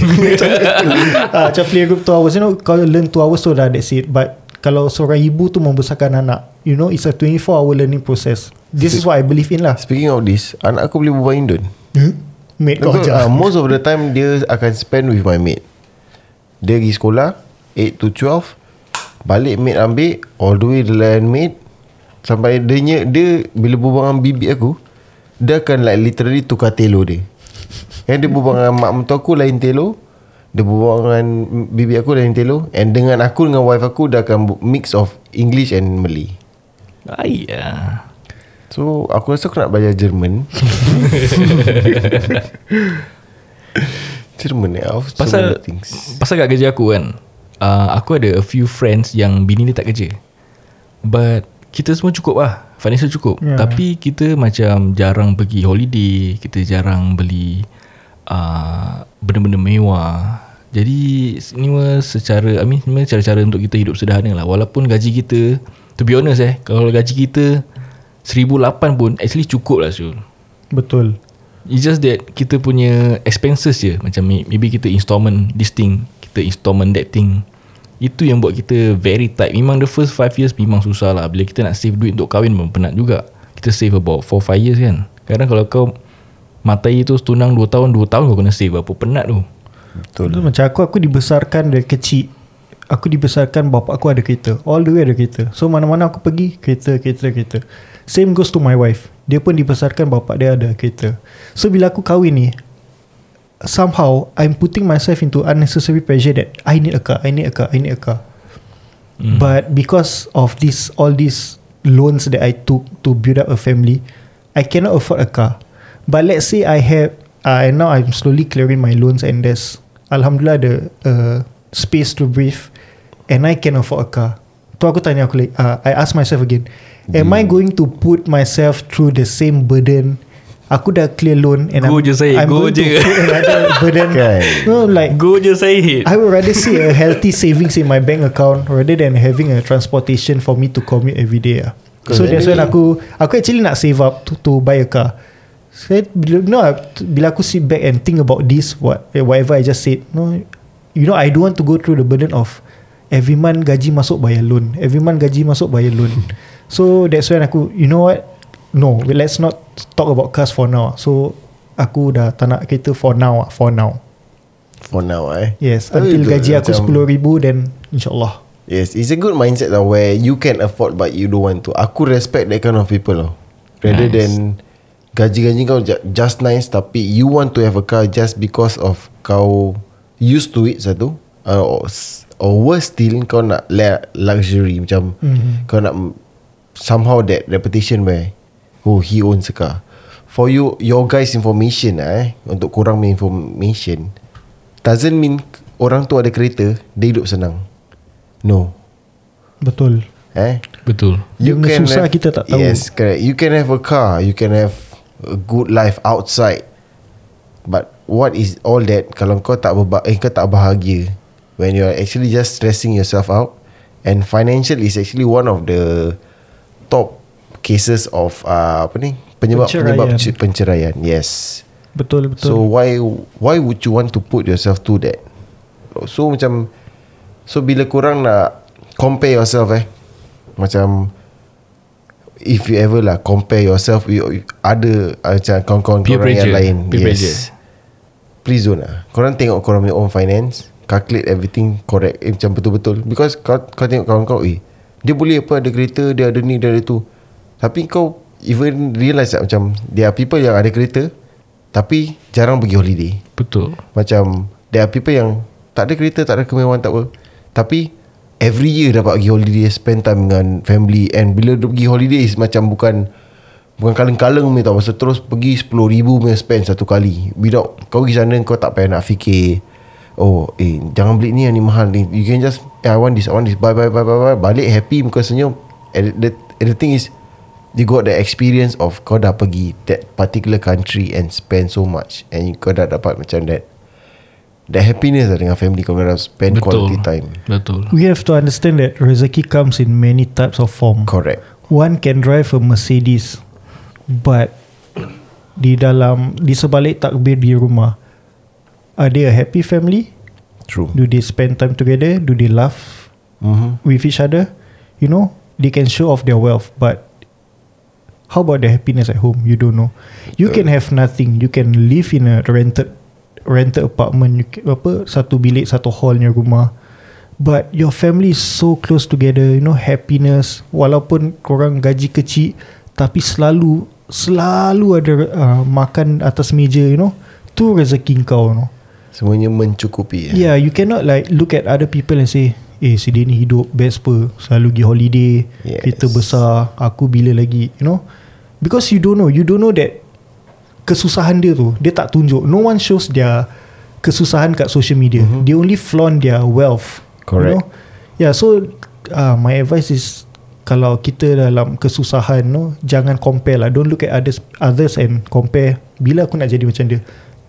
Ah, Macam play group 2 hours. You know Kau learn 2 hours So dah that's it. But Kalau seorang ibu tu Membesarkan anak You know It's a 24 hour learning process. This is what I believe in lah. Speaking of this Anak aku boleh berbual Indon. Hmm? Mate kau ajar. Uh, Most of the time Dia akan spend with my mate Dia pergi sekolah 8 to 12 Balik mate ambil All the way the lain mate Sampai dia, dia Bila berbual dengan bibi aku Dia akan like literally Tukar telo dia. Yang dia berbual dengan mak mentua aku Lain telo Dia berbual dengan bibi aku Lain telo And dengan aku Dengan wife aku Dia akan mix of English and Malay. Ayah So aku rasa aku nak belajar Jerman Jerman eh Of so Pasal many things. Pasal kat kerja aku kan uh, Aku ada a few friends Yang bini dia tak kerja. But Kita semua cukup lah. Financial cukup. Yeah. Tapi kita macam Jarang pergi holiday Kita jarang beli uh, Benda-benda mewah. Jadi Ini mah secara I mean mah cara-cara untuk kita hidup sederhana lah. Walaupun gaji kita To be honest eh Kalau gaji kita 1008 pun Actually cukup lah Syul. Betul. It's just that kita punya expenses je. Macam may- maybe kita installment this thing Kita installment that thing Itu yang buat kita very tight. Memang the first 5 years memang susah lah. Bila kita nak save duit untuk kahwin pun penat juga. Kita save about 4-5 years kan. Kadang kalau kau Matai tu setunang 2 tahun 2 tahun kau kena save. Apa penat tu? Betul. Betul. Macam aku Aku dibesarkan dari kecil. Aku dibesarkan Bapak aku ada kereta. All the way ada kereta. So mana-mana aku pergi Kereta kereta kereta. Same goes to my wife. Dia pun dibesarkan Bapak dia ada kereta. So bila aku kahwin ni Somehow I'm putting myself into Unnecessary pressure that I need a car I need a car I need a car. Hmm. But because of this All these Loans that I took To build up a family I cannot afford a car. But let's say I have uh, And now I'm slowly clearing my loans And there's Alhamdulillah the uh, Space to breathe And I can afford a car. Tu aku tanya aku uh, I ask myself again Am I going to put myself Through the same burden Aku dah clear loan and Go I'm, je, Syed, I'm go going je. to put another burden Kan. No like Go je Syed I would rather see a healthy savings in my bank account rather than having a transportation for me to commute every day. ah. So that's when aku aku actually nak save up to, to buy a car. Saya bila no bila aku sit back and think about this what eh, whatever I just said no you know I don't want to go through the burden of every month gaji masuk bayar loan every month gaji masuk bayar loan so that's when aku you know what no let's not talk about cars for now. So aku dah tak nak kereta for now for now. For now eh? Yes Until gaji aku macam- RM10,000 Then InsyaAllah. Yes It's a good mindset lah Where you can afford But you don't want to. Aku respect that kind of people lah. Rather Nice. than Gaji-gaji kau ju- Just nice Tapi you want to have a car Just because of Kau Used to it satu. Uh, or, or worse still Kau nak Luxury Macam Mhm. Kau nak Somehow that reputation where Oh he owns a car. For you Your guys information lah eh Untuk korang information Doesn't mean Orang tu ada kereta Dia hidup senang. No. Betul. Eh? Dia You punya can susah have, kita tak tahu. Yes correct. You can have a car You can have A good life outside. But What is all that Kalau kau tak berba- eh, kau tak bahagia? When you are actually just stressing yourself out And financial is actually one of the Top Cases of uh, Apa ni Penyebab Penceraian. Penyebab ce- penceraian Yes Betul betul So why why would you want to put yourself to that? So macam so bila korang nak compare yourself eh macam if you ever lah compare yourself with other uh, macam kawan-kawan Peer korang yang pressure. lain Peer pressure. yes please don't lah korang tengok korang punya own finance calculate everything correct eh, macam betul-betul because kau, kau tengok kawan kau eh dia boleh apa ada kereta dia ada ni dia ada tu tapi kau even realise tak macam there are people yang ada kereta tapi jarang pergi holiday. Betul. Macam There are people yang Tak ada kereta Tak ada kemewahan tak apa. Tapi Every year dapat pergi holiday Spend time dengan family. And bila dia pergi holiday is Macam bukan Bukan kaleng-kaleng punya tau. Pasal terus pergi RM10,000 punya spend satu kali. Without Kau pergi sana Kau tak payah nak fikir Oh eh Jangan beli ni yang ni mahal ni. You can just eh, I want this I want this. Buy buy buy buy, buy. Balik happy Muka senyum. And the, and the thing is You got the experience of Kau dah pergi That particular country And spend so much And kau dah dapat macam that That happiness lah Dengan family Kau dah spend Betul quality time Betul We have to understand that rezeki comes in many types of form. Correct One can drive a Mercedes, but di dalam di sebalik takbir di rumah, are they a happy family? True Do they spend time together? Do they laugh mm-hmm. with each other? You know, they can show off their wealth, but how about the happiness at home? You don't know. You can have nothing. You can live in a rented rented apartment. You can, apa satu bilik satu hallnya rumah. But your family is so close together. You know happiness. Walaupun korang gaji kecil, tapi selalu selalu ada uh, makan atas meja. You know, tu rezeki kau. You know. Semuanya mencukupi eh? Yeah, you cannot like look at other people and say, eh si dia ni hidup best per, selalu pergi holiday, Yes. kereta besar, aku bila lagi, you know? Because you don't know, you don't know that kesusahan dia tu, dia tak tunjuk. No one shows their kesusahan kat social media. Mm-hmm. They only flaunt their wealth. You Correct. know? Yeah, so uh, my advice is kalau kita dalam kesusahan, no, jangan compare lah. Don't look at others others and compare. Bila aku nak jadi macam dia?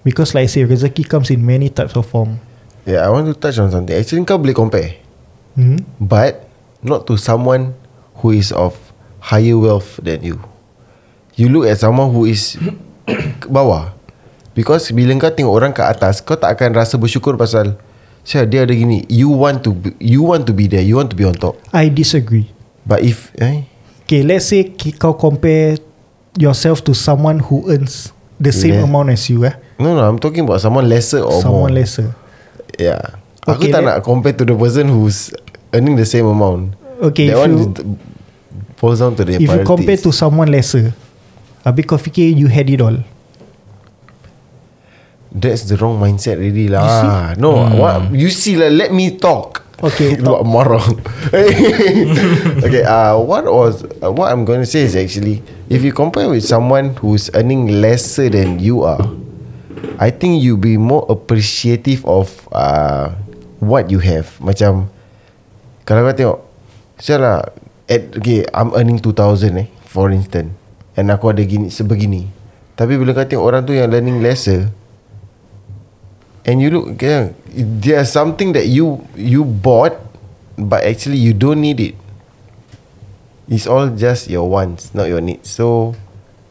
Because like I say, rezeki comes in many types of form. Yeah I want to touch on something Actually kau boleh compare Hmm? But Not to someone Who is of Higher wealth than you You look at someone who is ke Bawah Because bila kau tengok orang kat atas Kau tak akan rasa bersyukur pasal Syah dia ada gini You want to be, You want to be there You want to be on top I disagree. But if eh, Okay, let's say kau compare yourself to someone who earns the same Yeah. amount as you eh. No no I'm talking about someone lesser or someone more lesser. Yeah Aku Okay, tak let- nak compare to the person who's Earning the same amount Okay, That if one you is, Falls down to the if you compare to someone lesser, habis kau fikir you had it all. That's the wrong mindset really lah. No, Hmm. what you see lah. Let me talk. Okay, Buat marah. okay. Uh, what was uh, what I'm going to say is actually if you compare with someone who's earning lesser than you are, I think you'll be more appreciative of uh, what you have. Macam kalau kau tengok Sial lah at, Okay I'm earning 2000 eh For instance. And aku ada gini sebegini. Tapi bila kau tengok orang tu yang learning lesser And you look yeah, There's something that you You bought But actually you don't need it. It's all just your wants Not your needs. So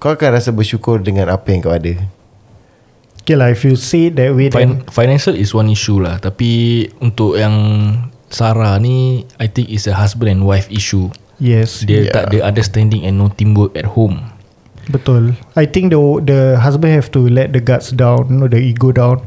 Kau akan rasa bersyukur Dengan apa yang kau ada. Okay lah If you say it that way then Fin- financial is one issue lah. Tapi Untuk yang Sarah ni I think is a husband and wife issue Yes Dia yeah. tak ada understanding And no teamwork at home Betul I think the the husband have to Let the guts down You know the ego down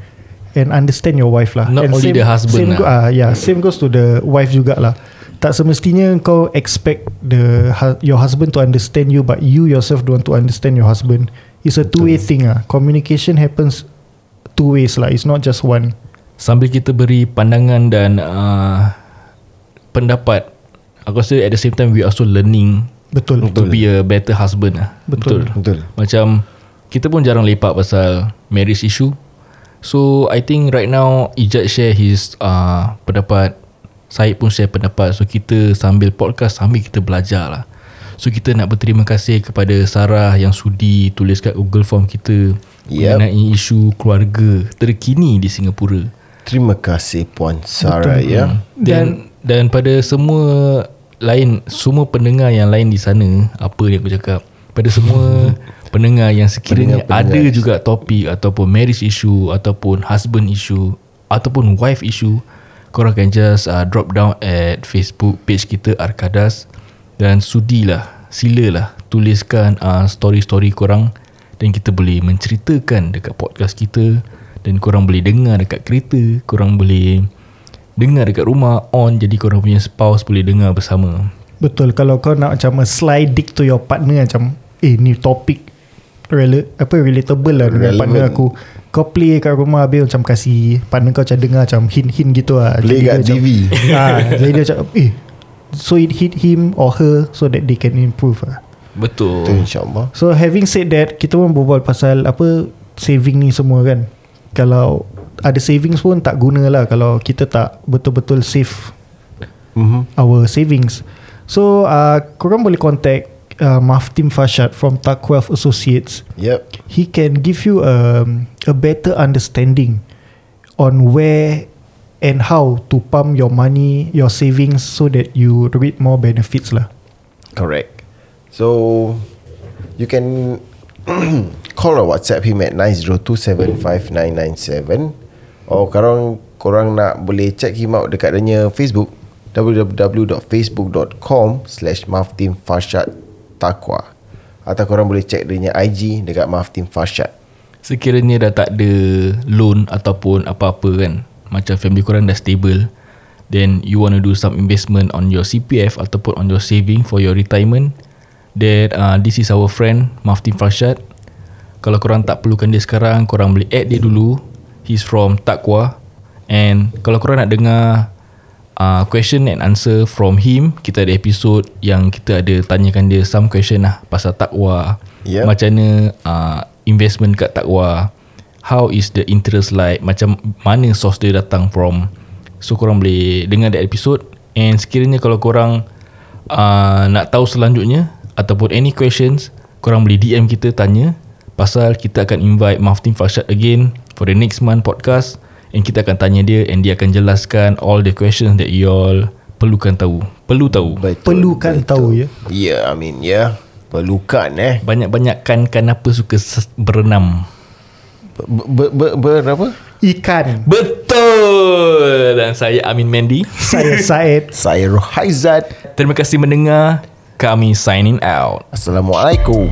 And understand your wife lah Not And only the husband same lah. Go, ah, yeah, Same goes to the wife jugalah Tak semestinya kau expect the your husband to understand you but you yourself don't want to understand your husband. It's a two way thing ah. Communication happens two ways lah. It's not just one. Sambil kita beri pandangan dan uh, pendapat Aku rasa at the same time We also learning Betul. To be a better husband lah Betul. Betul. Macam Kita pun jarang lepak pasal Marriage issue So I think right now Ijat share his uh, Pendapat Syed pun share pendapat So kita sambil podcast Sambil kita belajar lah So kita nak berterima kasih kepada Sarah yang sudi tulis kat Google Form kita Yep. mengenai isu keluarga terkini di Singapura. Terima kasih Puan Sarah ya. Dan dan pada semua lain semua pendengar yang lain di sana apa yang aku cakap? Pada semua pendengar yang sekiranya Pendengar-pendengar. ada juga topik ataupun marriage issue ataupun husband issue ataupun wife issue korang can just uh, drop down at Facebook page kita Arkadas. Dan sudilah silalah tuliskan uh, story-story korang dan kita boleh menceritakan dekat podcast kita dan korang boleh dengar dekat kereta korang boleh dengar dekat rumah on jadi korang punya spouse boleh dengar bersama Betul. Kalau kau nak macam slide dick to your partner macam eh ni topik rela, apa relatable lah dengan Relevant. partner aku. Kau play kat rumah habis macam kasih partner kau macam dengar macam hint-hint gitu lah. Play Jadi kat macam, TV. ah, jadi dia macam eh so it hit him or her so that they can improve lah. betul Betul insyaAllah So having said that Kita pun berbual pasal Apa Saving ni semua kan Kalau Ada savings pun tak guna lah Kalau kita tak Betul-betul save mm-hmm. Our savings. So uh, Korang boleh contact uh, Maftim Fashad From Tak Wealth Associates. Yep He can give you um, A better understanding On where And how To pump your money Your savings So that you Reap more benefits lah. Correct. So You can Call or WhatsApp him at 90275997 Or korang Korang nak boleh check him out Dekat dia Facebook www.facebook.com Slash Maftim Farshad Taqwa. Atau korang boleh check dia IG Dekat Maftim Farshad. Sekiranya dah tak ada loan ataupun apa-apa kan macam family korang dah stable then you want to do some investment on your CPF ataupun on your saving for your retirement then uh, this is our friend Maftin Farshad kalau korang tak perlukan dia sekarang korang boleh add dia dulu. He's from Takwa and kalau korang nak dengar uh, question and answer from him kita ada episod yang kita ada tanyakan dia some question lah pasal takwa Yep. macam mana uh, investment kat takwa how is the interest like? Macam mana source dia datang from? So korang boleh dengar that episode. And sekiranya kalau korang uh, nak tahu selanjutnya ataupun any questions korang boleh DM kita tanya pasal kita akan invite Maftin Farshad again for the next month podcast and kita akan tanya dia and dia akan jelaskan all the questions that you all perlukan tahu. Perlu tahu. Betul Perlukan tahu ya? Ya yeah, I mean Ya. Yeah. Perlukan eh. Banyak-banyak kan kenapa suka berenam. Ber, ber, ber, ber, apa? Ikan. Betul. Dan saya Amin Mendy Saya Said. Saya Rohaizat. Terima kasih mendengar. Kami signing out. Assalamualaikum